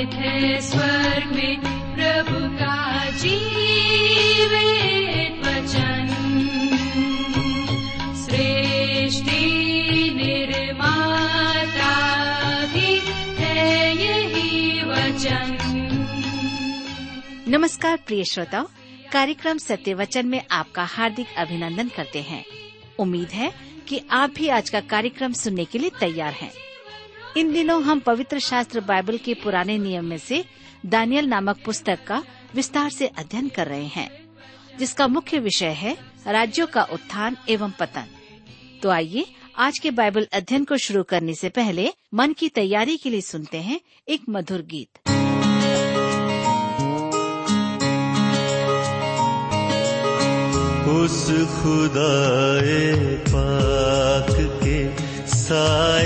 निहित में प्रभु का वचन। सृष्टि निर्माता भी है यही वचन। नमस्कार प्रिय श्रोताओ, कार्यक्रम सत्य वचन में आपका हार्दिक अभिनंदन करते हैं। उम्मीद है कि आप भी आज का कार्यक्रम सुनने के लिए तैयार हैं। इन दिनों हम पवित्र शास्त्र बाइबल के पुराने नियम में से दानियल नामक पुस्तक का विस्तार से अध्ययन कर रहे हैं, जिसका मुख्य विषय है राज्यों का उत्थान एवं पतन। तो आइए, आज के बाइबल अध्ययन को शुरू करने से पहले मन की तैयारी के लिए सुनते हैं एक मधुर गीत। उस खुदाए पाक के साए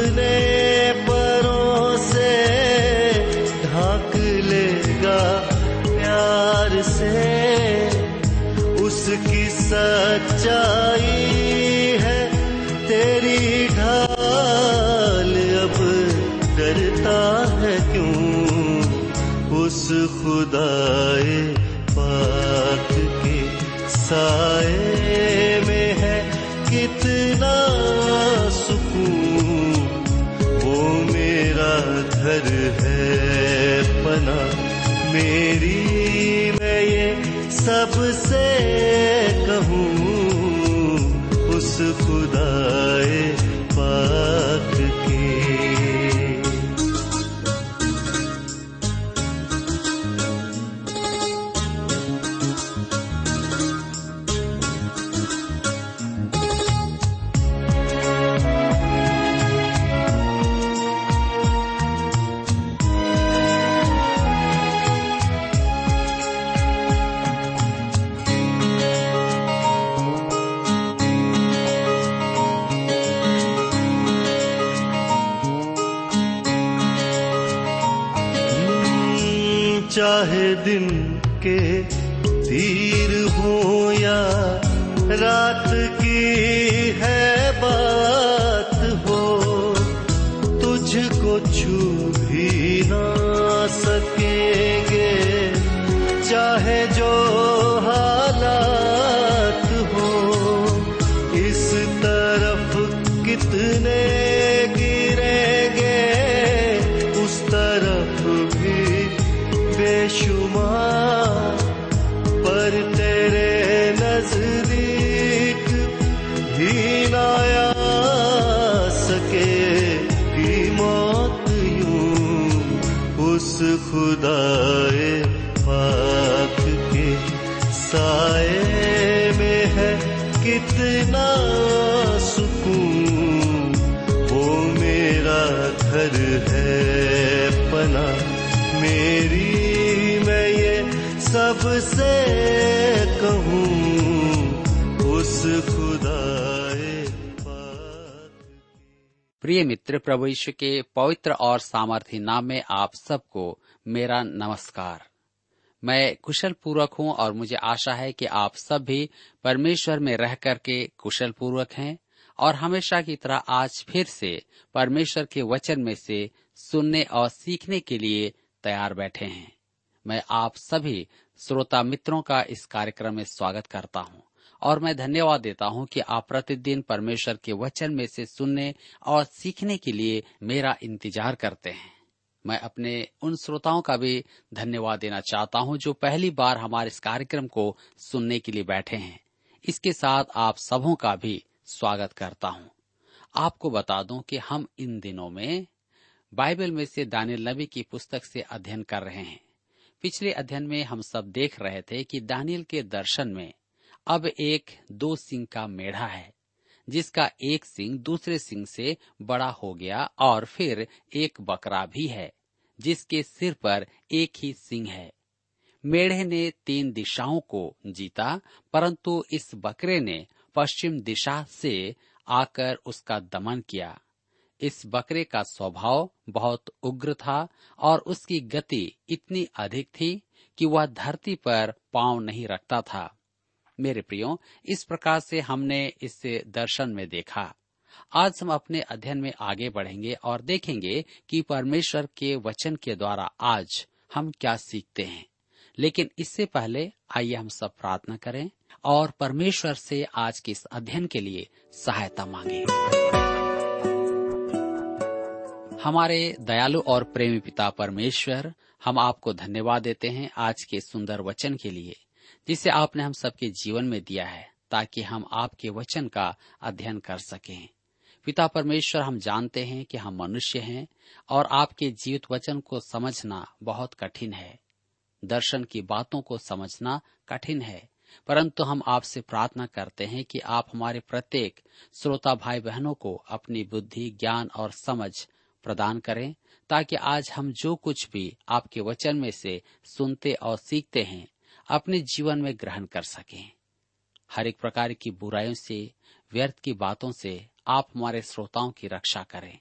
अपने परों से ढाक लेगा प्यार से। उसकी सच्चाई है तेरी ढाल। अब डरता है क्यों उस खुदाए पाक के साए? सबसे 自己。प्रिय मित्र प्रभु यीशु के पवित्र और सामर्थ्य नाम में आप सबको मेरा नमस्कार। मैं कुशल पूर्वक हूँ और मुझे आशा है कि आप सब भी परमेश्वर में रह करके कुशल पूर्वक हैं और हमेशा की तरह आज फिर से परमेश्वर के वचन में से सुनने और सीखने के लिए तैयार बैठे हैं। मैं आप सभी श्रोता मित्रों का इस कार्यक्रम में स्वागत करता हूँ। और मैं धन्यवाद देता हूँ कि आप प्रतिदिन परमेश्वर के वचन में से सुनने और सीखने के लिए मेरा इंतज़ार करते हैं। मैं अपने उन श्रोताओं का भी धन्यवाद देना चाहता हूँ जो पहली बार हमारे इस कार्यक्रम को सुनने के लिए बैठे हैं। इसके साथ आप सबों का भी स्वागत करता हूँ। आपको बता दूँ कि हम इन दिनों में बाइबल में से दानियल नबी की पुस्तक से अध्ययन कर रहे हैं। पिछले अध्ययन में हम सब देख रहे थे कि दानियल के दर्शन में अब एक दो सिंह का मेढ़ा है, जिसका एक सिंह दूसरे सिंह से बड़ा हो गया और फिर एक बकरा भी है, जिसके सिर पर एक ही सिंह है। मेढ़े ने तीन दिशाओं को जीता, परंतु इस बकरे ने पश्चिम दिशा से आकर उसका दमन किया। इस बकरे का स्वभाव बहुत उग्र था और उसकी गति इतनी अधिक थी कि वह धरती पर पाँव नहीं रखता था। मेरे प्रियो, इस प्रकार से हमने इस दर्शन में देखा। आज हम अपने अध्ययन में आगे बढ़ेंगे और देखेंगे कि परमेश्वर के वचन के द्वारा आज हम क्या सीखते हैं। लेकिन इससे पहले आइए हम सब प्रार्थना करें और परमेश्वर से आज के इस अध्ययन के लिए सहायता मांगे। हमारे दयालु और प्रेमी पिता परमेश्वर, हम आपको धन्यवाद देते हैं आज के सुंदर वचन के लिए। जिसे आपने हम सबके जीवन में दिया है, ताकि हम आपके वचन का अध्ययन कर सकें। पिता परमेश्वर, हम जानते हैं कि हम मनुष्य हैं और आपके जीवित वचन को समझना बहुत कठिन है। दर्शन की बातों को समझना कठिन है, परंतु हम आपसे प्रार्थना करते हैं कि आप हमारे प्रत्येक श्रोता भाई बहनों को अपनी बुद्धि, ज्ञान और समझ प्रदान करें, ताकि आज हम जो कुछ भी आपके वचन में से सुनते और सीखते हैं अपने जीवन में ग्रहण कर सकें। हर एक प्रकार की बुराइयों से, व्यर्थ की बातों से आप हमारे श्रोताओं की रक्षा करें।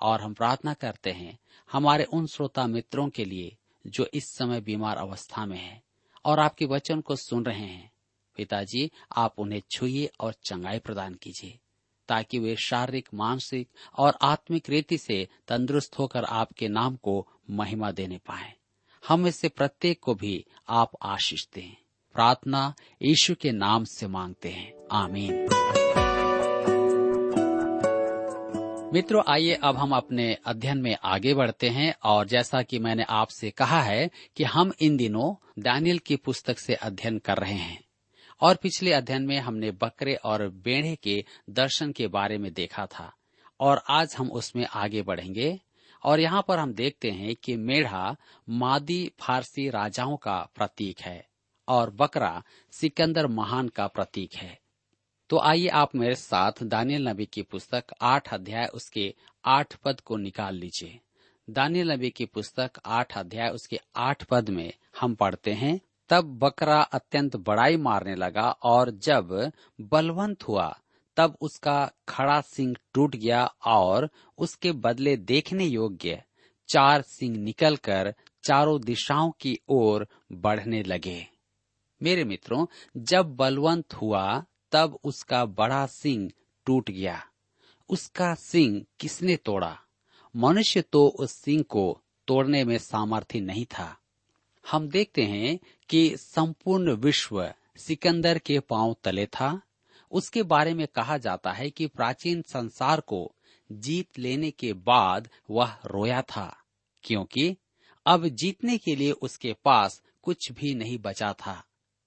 और हम प्रार्थना करते हैं, हमारे उन श्रोता मित्रों के लिए जो इस समय बीमार अवस्था में हैं और आपके वचन को सुन रहे हैं। पिताजी, आप उन्हें छुइए और चंगाई प्रदान कीजिए, ताकि वे शारीरिक, मानसिक और आत्मिक रीति से तंदुरुस्त होकर आपके नाम को महिमा देने पाए। हम इससे प्रत्येक को भी आप आशीष दें। प्रार्थना यीशु के नाम से मांगते हैं। आमीन। मित्रों, आइए अब हम अपने अध्ययन में आगे बढ़ते हैं और जैसा कि मैंने आपसे कहा है कि हम इन दिनों दानियल की पुस्तक से अध्ययन कर रहे हैं और पिछले अध्ययन में हमने बकरे और बेड़े के दर्शन के बारे में देखा था और आज हम उसमें आगे बढ़ेंगे। और यहाँ पर हम देखते हैं कि मेढ़ा मादी फारसी राजाओं का प्रतीक है और बकरा सिकंदर महान का प्रतीक है। तो आइए आप मेरे साथ दानियल नबी की पुस्तक आठ अध्याय उसके आठ पद को निकाल लीजिए। दानियल नबी की पुस्तक आठ अध्याय उसके आठ पद में हम पढ़ते हैं, तब बकरा अत्यंत बड़ाई मारने लगा और जब बलवंत हुआ तब उसका खड़ा सिंह टूट गया और उसके बदले देखने योग्य चार सिंह निकलकर चारों दिशाओं की ओर बढ़ने लगे। मेरे मित्रों, जब बलवंत हुआ, तब उसका बड़ा सिंह टूट गया। उसका सिंह किसने तोड़ा? मनुष्य तो उस सिंह को तोड़ने में सामर्थ्य नहीं था। हम देखते हैं कि संपूर्ण विश्व सिकंदर के पाँव तले था उसके बारे में कहा जाता है कि प्राचीन संसार को जीत लेने के बाद वह रोया था, क्योंकि अब जीतने के लिए उसके पास कुछ भी नहीं बचा था।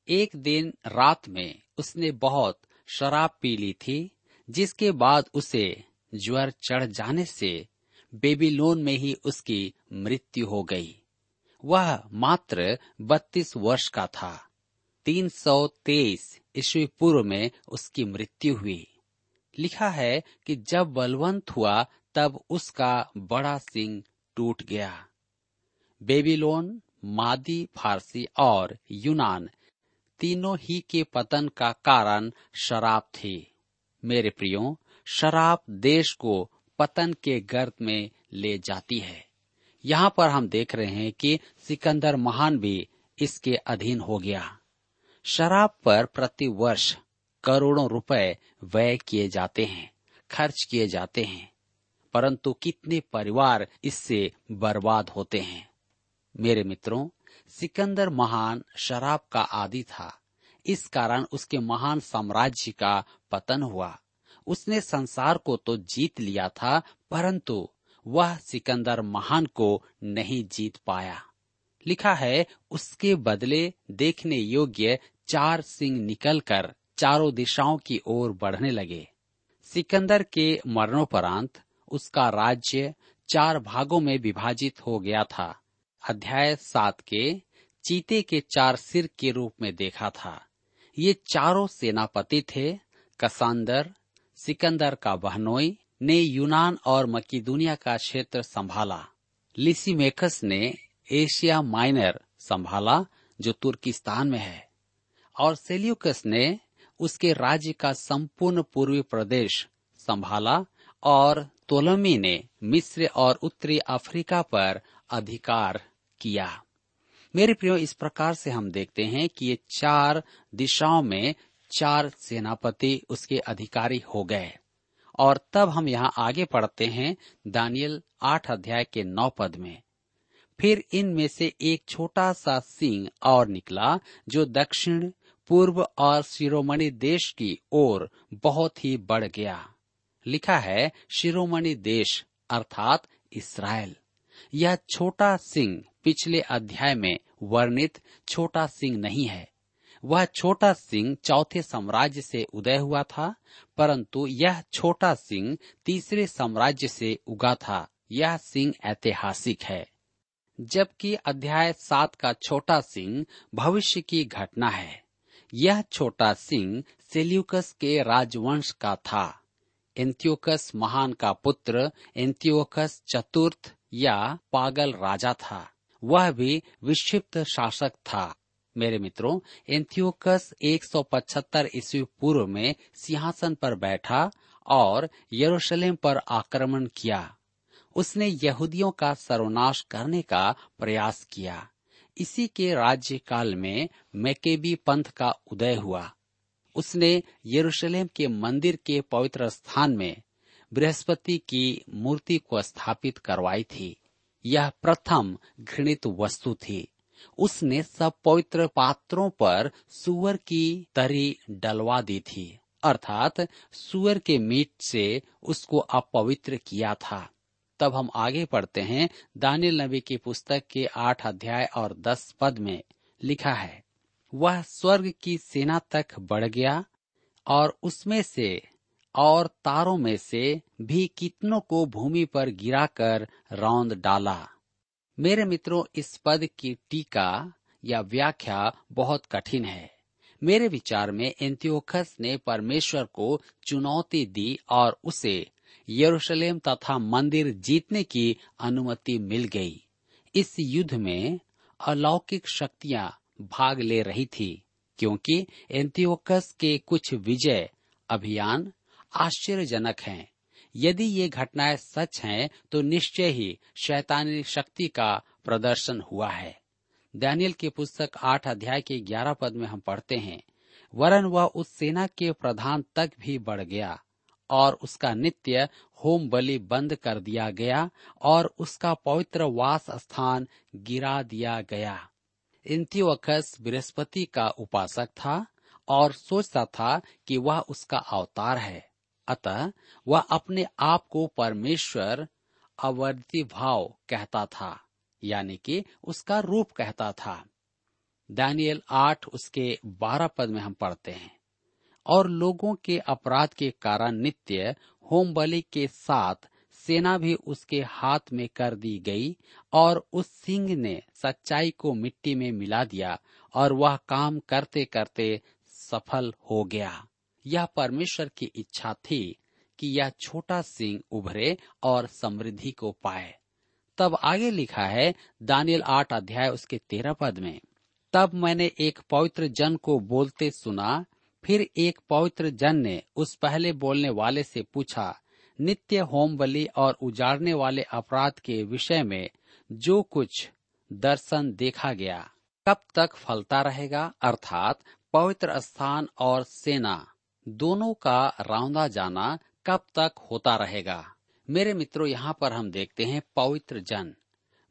एक दिन रात में उसने बहुत शराब पी ली थी, जिसके बाद उसे ज्वर चढ़ जाने से बेबीलोन में ही उसकी मृत्यु हो गई। वह मात्र बत्तीस वर्ष का था। तीन सौ तेईस ईस्वी पूर्व में उसकी मृत्यु हुई। लिखा है कि जब बलवंत हुआ, तब उसका बड़ा सिंह टूट गया। बेबीलोन, मादी, फारसी और यूनान तीनों ही के पतन का कारण शराब थी। मेरे प्रियो, शराब देश को पतन के गर्त में ले जाती है। यहाँ पर हम देख रहे हैं कि सिकंदर महान भी इसके अधीन हो गया। शराब पर प्रति वर्ष करोड़ों रुपए व्यय किए जाते हैं, खर्च किए जाते हैं, परंतु कितने परिवार इससे बर्बाद होते हैं? मेरे मित्रों, सिकंदर महान शराब का आदि था। इस कारण उसके महान साम्राज्य का पतन हुआ। उसने संसार को तो जीत लिया था, परंतु वह सिकंदर महान को नहीं जीत पाया। लिखा है, उसके बदले देखने योग्य चार सिंह निकलकर चारों दिशाओं की ओर बढ़ने लगे। सिकंदर के मरणोपरांत उसका राज्य चार भागों में विभाजित हो गया था। अध्याय सात के चीते के चार सिर के रूप में देखा था। ये चारों सेनापति थे, कसांदर, सिकंदर का बहनोई ने यूनान और मकीदुनिया का क्षेत्र संभाला। लिसीमेकस ने एशिया माइनर संभाला, जो तुर्किस्तान में है। और सेल्यूकस ने उसके राज्य का संपूर्ण पूर्वी प्रदेश संभाला और तोलमी ने मिस्र और उत्तरी अफ्रीका पर अधिकार किया। मेरे प्रियो, इस प्रकार से हम देखते हैं कि ये चार दिशाओं में चार सेनापति उसके अधिकारी हो गए। और तब हम यहाँ आगे पढ़ते हैं दानियल आठ अध्याय के नौ पद में। फिर इनमें से एक छोटा सा सिंह और निकला जो दक्षिण पूर्व और शिरोमणि देश की ओर बहुत ही बढ़ गया। लिखा है शिरोमणि देश, अर्थात इसराइल। यह छोटा सिंह पिछले अध्याय में वर्णित छोटा सिंह नहीं है। वह छोटा सिंह चौथे साम्राज्य से उदय हुआ था, परंतु यह छोटा सिंह तीसरे साम्राज्य से उगा था। यह सिंह ऐतिहासिक है। जबकि अध्याय सात का छोटा सिंह भविष्य की घटना है। यह छोटा सिंह सेल्यूकस के राजवंश का था। एंत्योकस महान का पुत्र एंत्योकस चतुर्थ या पागल राजा था। वह भी विक्षिप्त शासक था। मेरे मित्रों, एंथियोकस 175 ईस्वी पूर्व में सिंहासन पर बैठा और यरूशलेम पर आक्रमण किया। उसने यहूदियों का सर्वनाश करने का प्रयास किया। इसी के राज्य काल में मैकेबी पंथ का उदय हुआ। उसने यरूशलेम के मंदिर के पवित्र स्थान में बृहस्पति की मूर्ति को स्थापित करवाई थी। यह प्रथम घृणित वस्तु थी। उसने सब पवित्र पात्रों पर सुअर की तरी डलवा दी थी, अर्थात सुअर के मीट से उसको अपवित्र किया था। तब हम आगे पढ़ते हैं दानियल नबी की पुस्तक के आठ अध्याय और दस पद में लिखा है, वह स्वर्ग की सेना तक बढ़ गया और उसमें से और तारों में से भी कितनों को भूमि पर गिराकर रौंद डाला। मेरे मित्रों, इस पद की टीका या व्याख्या बहुत कठिन है। मेरे विचार में एंत्योखस ने परमेश्वर को चुनौती दी और उसे यरूशलेम तथा मंदिर जीतने की अनुमति मिल गई। इस युद्ध में अलौकिक शक्तियाँ भाग ले रही थी, क्योंकि एंतियोकस के कुछ विजय अभियान आश्चर्यजनक हैं। यदि ये घटनाएँ सच हैं तो निश्चय ही शैतानी शक्ति का प्रदर्शन हुआ है। दानियल की पुस्तक आठ अध्याय के ग्यारह पद में हम पढ़ते हैं, वरन वह उस सेना के प्रधान तक भी बढ़ गया। और उसका नित्य होम बलि बंद कर दिया गया और उसका पवित्र वास स्थान गिरा दिया गया। इंतिवकस बृहस्पति का उपासक था और सोचता था कि वह उसका अवतार है। अतः वह अपने आप को परमेश्वर अवर्ती भाव कहता था, यानी कि उसका रूप कहता था। दानियल आठ उसके बारह पद में हम पढ़ते हैं। और लोगों के अपराध के कारण नित्य होम बलि के साथ सेना भी उसके हाथ में कर दी गई और उस सिंह ने सच्चाई को मिट्टी में मिला दिया और वह काम करते करते सफल हो गया। यह परमेश्वर की इच्छा थी कि यह छोटा सिंह उभरे और समृद्धि को पाए। तब आगे लिखा है, दानियल आठ अध्याय उसके तेरह पद में, तब मैंने एक पवित्र जन को बोलते सुना फिर एक पवित्र जन ने उस पहले बोलने वाले से पूछा, नित्य होम बलि और उजाड़ने वाले अपराध के विषय में जो कुछ दर्शन देखा गया, कब तक फलता रहेगा? अर्थात पवित्र स्थान और सेना, दोनों का रौंदा जाना कब तक होता रहेगा? मेरे मित्रों, यहाँ पर हम देखते हैं पवित्र जन,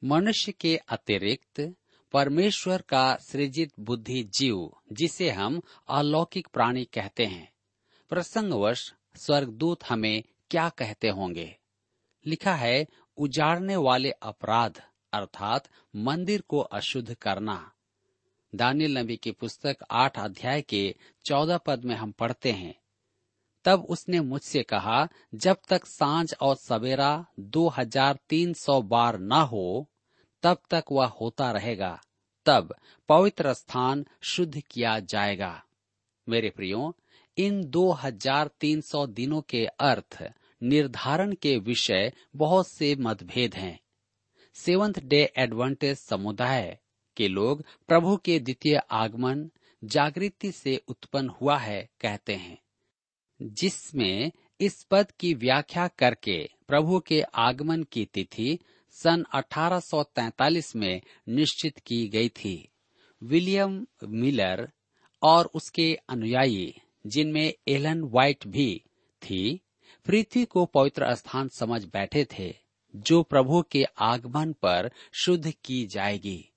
मनुष्य के अतिरिक्त परमेश्वर का सृजित बुद्धि जीव, जिसे हम अलौकिक प्राणी कहते हैं। प्रसंगवश, स्वर्गदूत हमें क्या कहते होंगे? लिखा है, उजाड़ने वाले अपराध, अर्थात मंदिर को अशुद्ध करना। दानियल नबी की पुस्तक आठ अध्याय के चौदह पद में हम पढ़ते हैं। तब उसने मुझसे कहा, जब तक साँझ और सवेरा दो हज़ार तीन सौ बार न हो तब तक वह होता रहेगा। तब पवित्र स्थान शुद्ध किया जाएगा। मेरे प्रियो, इन दो हज़ार तीन सौ दिनों के अर्थ, निर्धारण के विषय बहुत से मतभेद हैं। सेवंथ डे एडवांटेज समुदाय के लोग प्रभु के द्वितीय आगमन जागृति से उत्पन्न हुआ है कहते हैं, जिसमें इस पद की व्याख्या करके प्रभु के आगमन की तिथि सन 1843 में निश्चित की गई थी। विलियम मिलर और उसके अनुयायी, जिनमें एलन व्हाइट भी थी, पृथ्वी को पवित्र स्थान समझ बैठे थे, जो प्रभु के आगमन पर शुद्ध की जाएगी।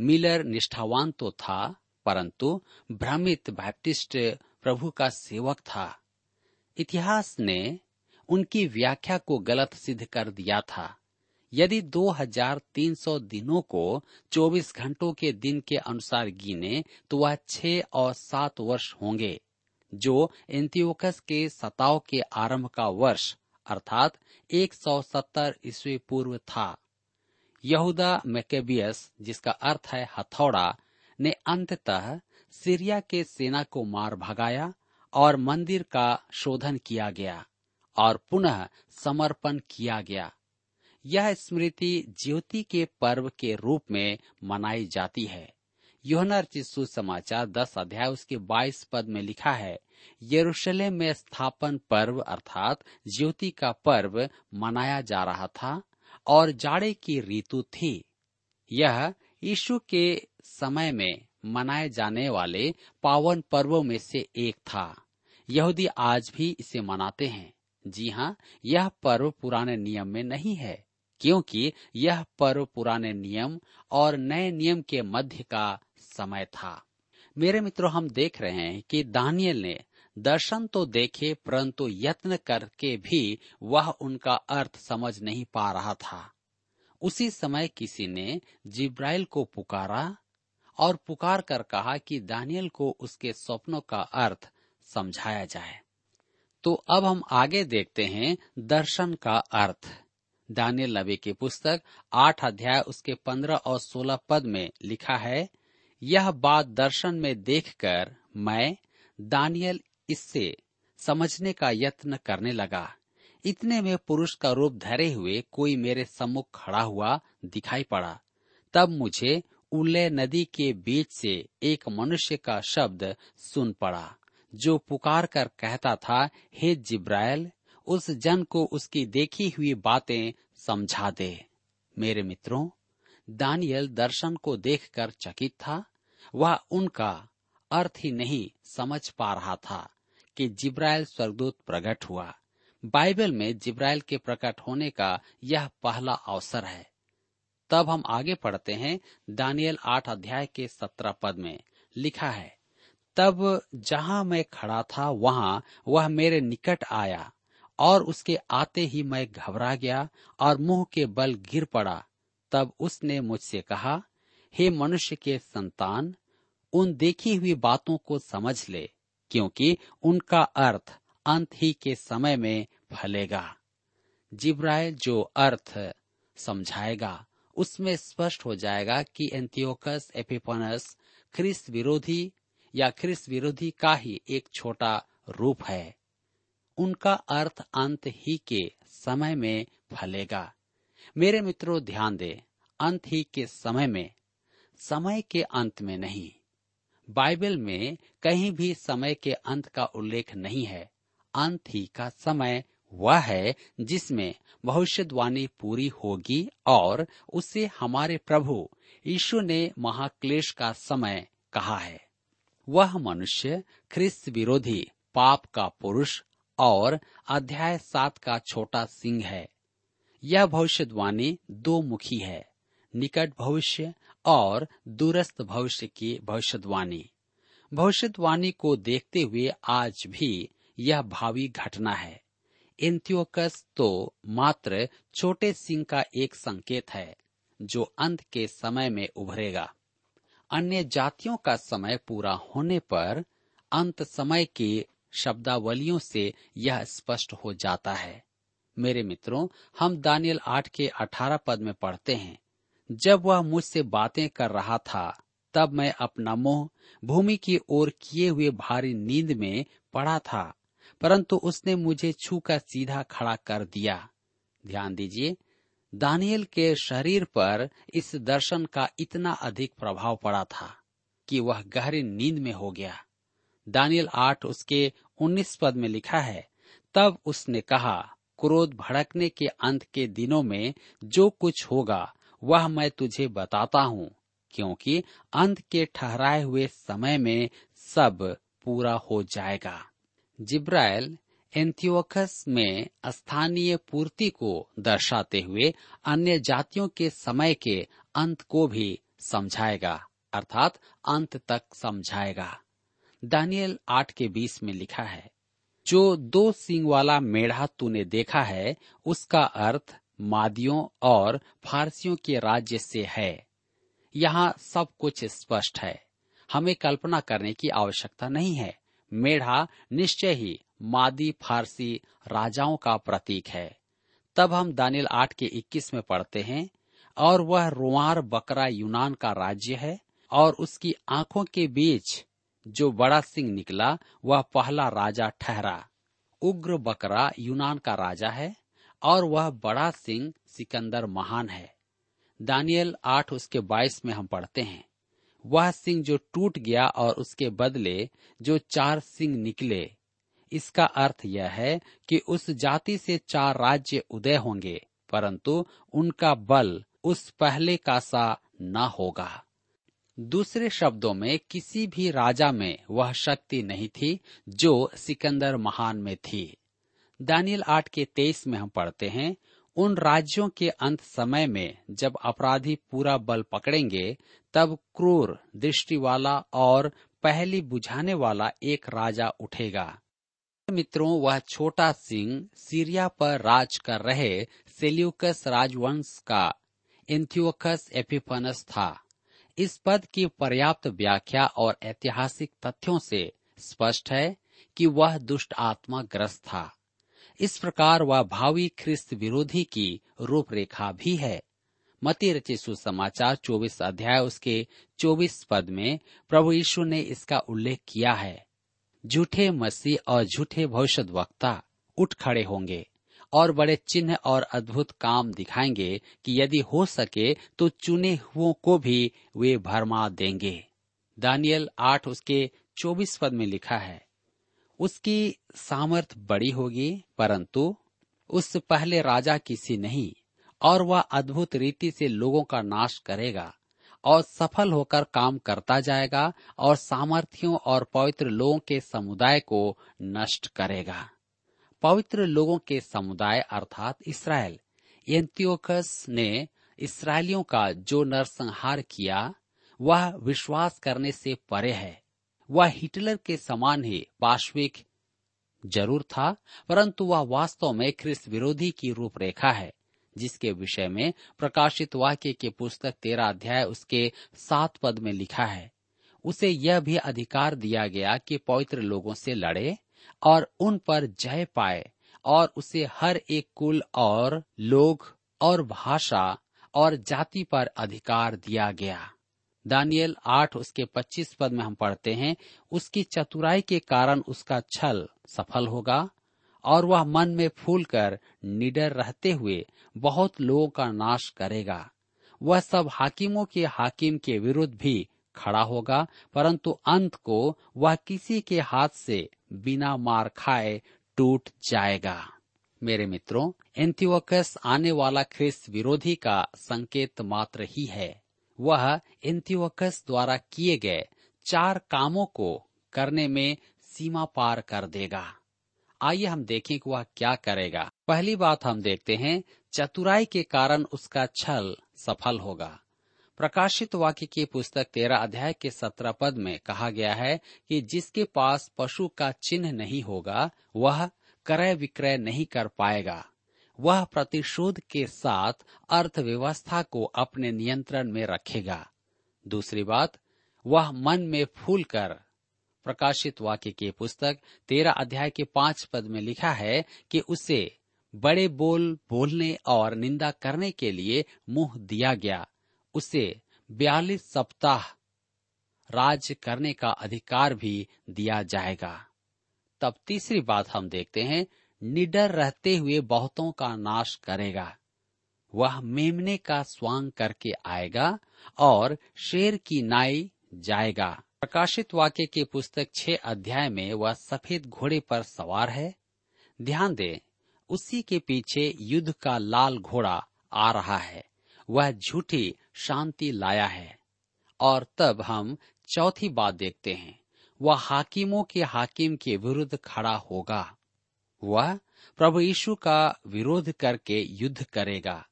मिलर निष्ठावान तो था, परंतु भ्रमित बैप्टिस्ट प्रभु का सेवक था। इतिहास ने उनकी व्याख्या को गलत सिद्ध कर दिया था। यदि 2300 दिनों को 24 घंटों के दिन के अनुसार गिने तो वह छह और सात वर्ष होंगे, जो एंतियोकस के सताव के आरंभ का वर्ष, अर्थात 170 ईस्वी पूर्व था। यहूदा मैकेबियस, जिसका अर्थ है हथौड़ा, ने अंततः सीरिया के सेना को मार भगाया और मंदिर का शोधन किया गया और पुनः समर्पण किया गया। यह स्मृति ज्योति के पर्व के रूप में मनाई जाती है। योहना चिस्सु समाचार दस अध्याय उसके बाईस पद में लिखा है, यरूशलेम में स्थापन पर्व अर्थात ज्योति का पर्व मनाया जा रहा था और जाड़े की ऋतु थी। यह यीशु के समय में मनाए जाने वाले पावन पर्वों में से एक था। यहूदी आज भी इसे मनाते हैं। जी हाँ यह पर्व पुराने नियम में नहीं है। क्योंकि यह पर्व पुराने नियम और नए नियम के मध्य का समय था। मेरे मित्रों, हम देख रहे हैं कि दानियल ने दर्शन तो देखे परंतु यत्न करके भी वह उनका अर्थ समझ नहीं पा रहा था। उसी समय किसी ने जिब्राइल को पुकारा और पुकार कर कहा कि दानियल को उसके स्वप्नों का अर्थ समझाया जाए। तो अब हम आगे देखते हैं दर्शन का अर्थ। दानियल नबी की पुस्तक आठ अध्याय उसके पंद्रह और सोलह पद में लिखा है, यह बात दर्शन में देखकर मैं दानियल इससे समझने का यत्न करने लगा। इतने में पुरुष का रूप धरे हुए कोई मेरे सम्मुख खड़ा हुआ दिखाई पड़ा। तब मुझे उल्ले नदी के बीच से एक मनुष्य का शब्द सुन पड़ा, जो पुकार कर कहता था, हे जिब्राइल उस जन को उसकी देखी हुई बातें समझा दे। मेरे मित्रों, दानियल दर्शन को देखकर चकित था। वह उनका अर्थ ही नहीं समझ पा रहा था कि जिब्राइल स्वर्गदूत प्रकट हुआ। बाइबल में जिब्राइल के प्रकट होने का यह पहला अवसर है। तब हम आगे पढ़ते हैं, दानियल आठ अध्याय के सत्रह पद में लिखा है, तब जहाँ मैं खड़ा था, वहाँ वह मेरे निकट आया। और उसके आते ही मैं घबरा गया और मुँह के बल गिर पड़ा। तब उसने मुझसे कहा, हे मनुष्य के संतान, उन देखी हुई बातों को समझ ले, क्योंकि उनका अर्थ अंत ही के समय में फलेगा। जिब्राइल जो अर्थ समझाएगा, उसमें स्पष्ट हो जाएगा कि एंतियोकस एपिपनस ख्रिस्त विरोधी या ख्रिस्त विरोधी का ही एक छोटा रूप है। उनका अर्थ अंत ही के समय में फलेगा। मेरे मित्रों, ध्यान दें, अंत ही के समय में, समय के अंत में नहीं। बाइबल में कहीं भी समय के अंत का उल्लेख नहीं है। अंत ही का समय वह है जिसमें भविष्यवाणी पूरी होगी और उसे हमारे प्रभु यीशु ने महाक्लेश का समय कहा है। वह मनुष्य, ख्रिस्त विरोधी, पाप का पुरुष और अध्याय सात का छोटा सिंह है। यह भविष्यवाणी दो मुखी है, निकट भविष्य और दूरस्थ भविष्य की भविष्यवाणी। भविष्यवाणी को देखते हुए आज भी यह भावी घटना है। एंथियोकस तो मात्र छोटे सिंह का एक संकेत है, जो अंत के समय में उभरेगा। अन्य जातियों का समय पूरा होने पर अंत समय की शब्दावलियों से यह स्पष्ट हो जाता है। मेरे मित्रों, हम दानियल आठ के अठारह पद में पढ़ते हैं। जब वह मुझसे बातें कर रहा था, तब मैं अपना मुँह भूमि की ओर किए हुए भारी नींद में पड़ा था, परंतु उसने मुझे छूकर सीधा खड़ा कर दिया। ध्यान दीजिए, दानियल के शरीर पर इस दर्शन का इतना अधिक प्रभाव पड़ा था कि वह गहरी नींद में हो गया। दानियल आठ उसके उन्नीस पद में लिखा है, तब उसने कहा, क्रोध भड़कने के अंत के दिनों में जो कुछ होगा, वह मैं तुझे बताता हूँ, क्योंकि अंत के ठहराए हुए समय में सब पूरा हो जाएगा। जिब्राइल एंथियोकस में स्थानीय पूर्ति को दर्शाते हुए अन्य जातियों के समय के अंत को भी समझाएगा, अर्थात अंत तक समझाएगा। दानियल आठ के बीस में लिखा है, जो दो सिंग वाला मेढ़ा तूने देखा है, उसका अर्थ मादियों और फारसियों के राज्य से है। यहाँ सब कुछ स्पष्ट है। हमें कल्पना करने की आवश्यकता नहीं है। मेढ़ा निश्चय ही मादी फारसी राजाओं का प्रतीक है। तब हम दानिल आठ के इक्कीस में पढ़ते हैं, और वह रुआर बकरा यूनान का राज्य है, और उसकी आँखों के बीच जो बड़ा सिंह निकला, वह पहला राजा ठहरा। उग्र बकरा यूनान का राजा है और वह बड़ा सिंह सिकंदर महान है। दानियल आठ उसके बाईस में हम पढ़ते हैं। वह सिंह जो टूट गया और उसके बदले जो चार सिंह निकले, इसका अर्थ यह है कि उस जाति से चार राज्य उदय होंगे, परंतु उनका बल उस पहले का सा न होगा। दूसरे शब्दों में, किसी भी राजा में वह शक्ति नहीं थी, जो सिकंदर महान में थी। दानियल आठ के तेईस में हम पढ़ते हैं, उन राज्यों के अंत समय में जब अपराधी पूरा बल पकड़ेंगे, तब क्रूर दृष्टि वाला और पहली बुझाने वाला एक राजा उठेगा। मित्रों, वह छोटा सिंह सीरिया पर राज कर रहे सेल्यूकस राजवंश का एंथियोकस एपिफनस था। इस पद की पर्याप्त व्याख्या और ऐतिहासिक तथ्यों से स्पष्ट है कि वह दुष्ट आत्मा ग्रस्त था। इस प्रकार वह भावी ख्रिस्त विरोधी की रूपरेखा भी है। मती रचित सुसमाचार चौबीस अध्याय उसके चौबीस पद में प्रभु यीशु ने इसका उल्लेख किया है। झूठे मसीह और झूठे भविष्य वक्ता उठ खड़े होंगे। और बड़े चिन्ह और अद्भुत काम दिखाएँगे कि यदि हो सके तो चुने हुओं को भी वे भरमा देंगे। दानियल आठ उसके चौबीस पद में लिखा है, उसकी सामर्थ बड़ी होगी, परंतु उस पहले राजा किसी नहीं, और वह अद्भुत रीति से लोगों का नाश करेगा, और सफल होकर काम करता जाएगा, और सामर्थियों और पवित्र लोगों के समुदाय को नष्ट करेगा। पवित्र लोगों के समुदाय अर्थात इसराइल, एंतियोकस ने इसराइलियों का जो नरसंहार किया, वह विश्वास करने से परे है। वह हिटलर के समान ही पार्श्विक ज़रूर था, परंतु वह वास्तव में ख्रिस्त विरोधी की रूपरेखा है, जिसके विषय में प्रकाशित वाक्य के पुस्तक तेरा अध्याय उसके सात पद में लिखा है। उसे यह भी अधिकार दिया गया कि पवित्र लोगों से लड़े और उन पर जय पाए, और उसे हर एक कुल और लोग और भाषा और जाति पर अधिकार दिया गया। दानियल आठ उसके पच्चीस पद में हम पढ़ते हैं, उसकी चतुराई के कारण उसका छल सफल होगा, और वह मन में फूल कर निडर रहते हुए बहुत लोगों का नाश करेगा। वह सब हाकिमों के हाकिम के विरुद्ध भी खड़ा होगा, परंतु अंत को वह किसी के हाथ से बिना मार खाए टूट जाएगा। मेरे मित्रों एंतिवकस आने वाला ख्रिस्त विरोधी का संकेत मात्र ही है। वह एंतिवकस द्वारा किए गए चार कामों को करने में सीमा पार कर देगा। आइए हम देखें कि वह क्या करेगा। पहली बात हम देखते हैं, चतुराई के कारण उसका छल सफल होगा। प्रकाशित वाक्य की पुस्तक तेरह अध्याय के सत्रह पद में कहा गया है कि जिसके पास पशु का चिन्ह नहीं होगा, वह क्रय विक्रय नहीं कर पाएगा। वह प्रतिशोध के साथ अर्थव्यवस्था को अपने नियंत्रण में रखेगा। दूसरी बात, वह मन में फूल कर प्रकाशित वाक्य की पुस्तक तेरह अध्याय के पाँच पद में लिखा है कि उसे बड़े बोल बोलने और निंदा करने के लिए मुँह दिया गया। उसे बयालीस सप्ताह राज करने का अधिकार भी दिया जाएगा। तब तीसरी बात हम देखते हैं, निडर रहते हुए बहुतों का नाश करेगा। वह मेमने का स्वांग करके आएगा और शेर की नाई जाएगा। प्रकाशित वाक्य की पुस्तक छह अध्याय में वह सफ़ेद घोड़े पर सवार है। ध्यान दें, उसी के पीछे युद्ध का लाल घोड़ा आ रहा है। वह झूठी शांति लाया है। और तब हम चौथी बात देखते हैं। वह हाकिमों के हाकिम के विरुद्ध खड़ा होगा। वह प्रभु यीशु का विरोध करके युद्ध करेगा।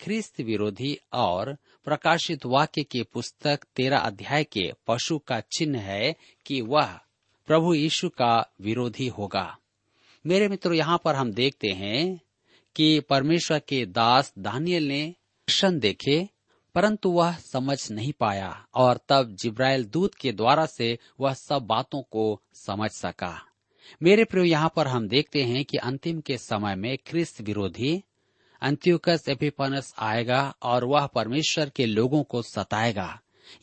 ख्रिस्त विरोधी और प्रकाशित वाक्य की पुस्तक तेरा अध्याय के पशु का चिन्ह है कि वह प्रभु यीशु का विरोधी होगा। मेरे मित्रों, यहाँ पर हम देखते हैं कि परमेश्वर के दास दानियल ने दर्शन देखे, परंतु वह समझ नहीं पाया और तब जिब्राइल दूत के द्वारा से वह सब बातों को समझ सका। मेरे प्रियो, यहाँ पर हम देखते हैं कि अंतिम के समय में ख्रिस्त विरोधी अंत्युकस एपिपनस आएगा और वह परमेश्वर के लोगों को सताएगा।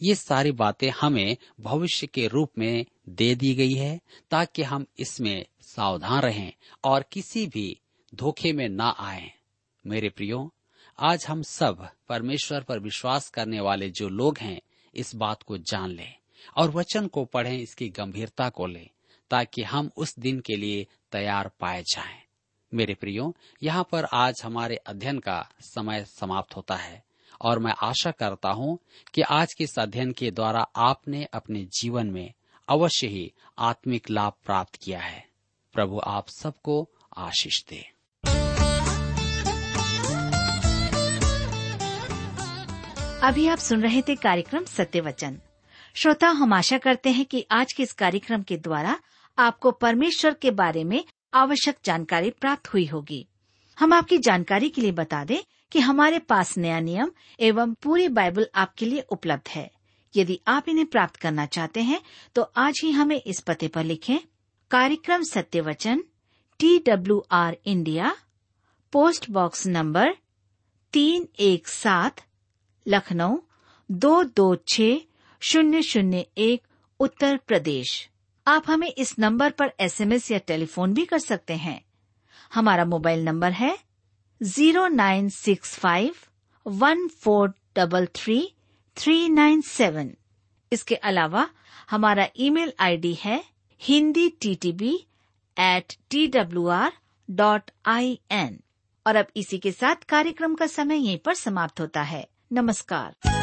ये सारी बातें हमें भविष्य के रूप में दे दी गई है, ताकि हम इसमें सावधान रहें और किसी भी धोखे में ना आए। मेरे प्रियो आज हम सब परमेश्वर पर विश्वास करने वाले जो लोग हैं, इस बात को जान लें और वचन को पढ़ें, इसकी गंभीरता को लें, ताकि हम उस दिन के लिए तैयार पाए जाएँ। मेरे प्रियो, यहाँ पर आज हमारे अध्ययन का समय समाप्त होता है और मैं आशा करता हूँ कि आज के इस अध्ययन के द्वारा आपने अपने जीवन में अवश्य ही आत्मिक लाभ प्राप्त किया है प्रभु आप सबको आशीष दे अभी आप सुन रहे थे कार्यक्रम सत्य वचन श्रोता, हम आशा करते हैं कि आज के इस कार्यक्रम के द्वारा आपको परमेश्वर के बारे में आवश्यक जानकारी प्राप्त हुई होगी। हम आपकी जानकारी के लिए बता दें कि हमारे पास नया नियम एवं पूरी बाइबल आपके लिए उपलब्ध है। यदि आप इन्हें प्राप्त करना चाहते हैं तो आज ही हमें इस पते पर लिखें, कार्यक्रम Satya Vachan T W R India, post box number तीन एक सात लखनऊ, दो दो छ शून्य शून्य एक, उत्तर प्रदेश। आप हमें इस नंबर पर एसएमएस या टेलीफोन भी कर सकते हैं। हमारा मोबाइल नंबर है zero nine six five one four double three three nine seven. इसके अलावा हमारा ईमेल आईडी है Hindi T T B at T W R dot I N और अब इसी के साथ कार्यक्रम का समय यहीं पर समाप्त होता है। नमस्कार।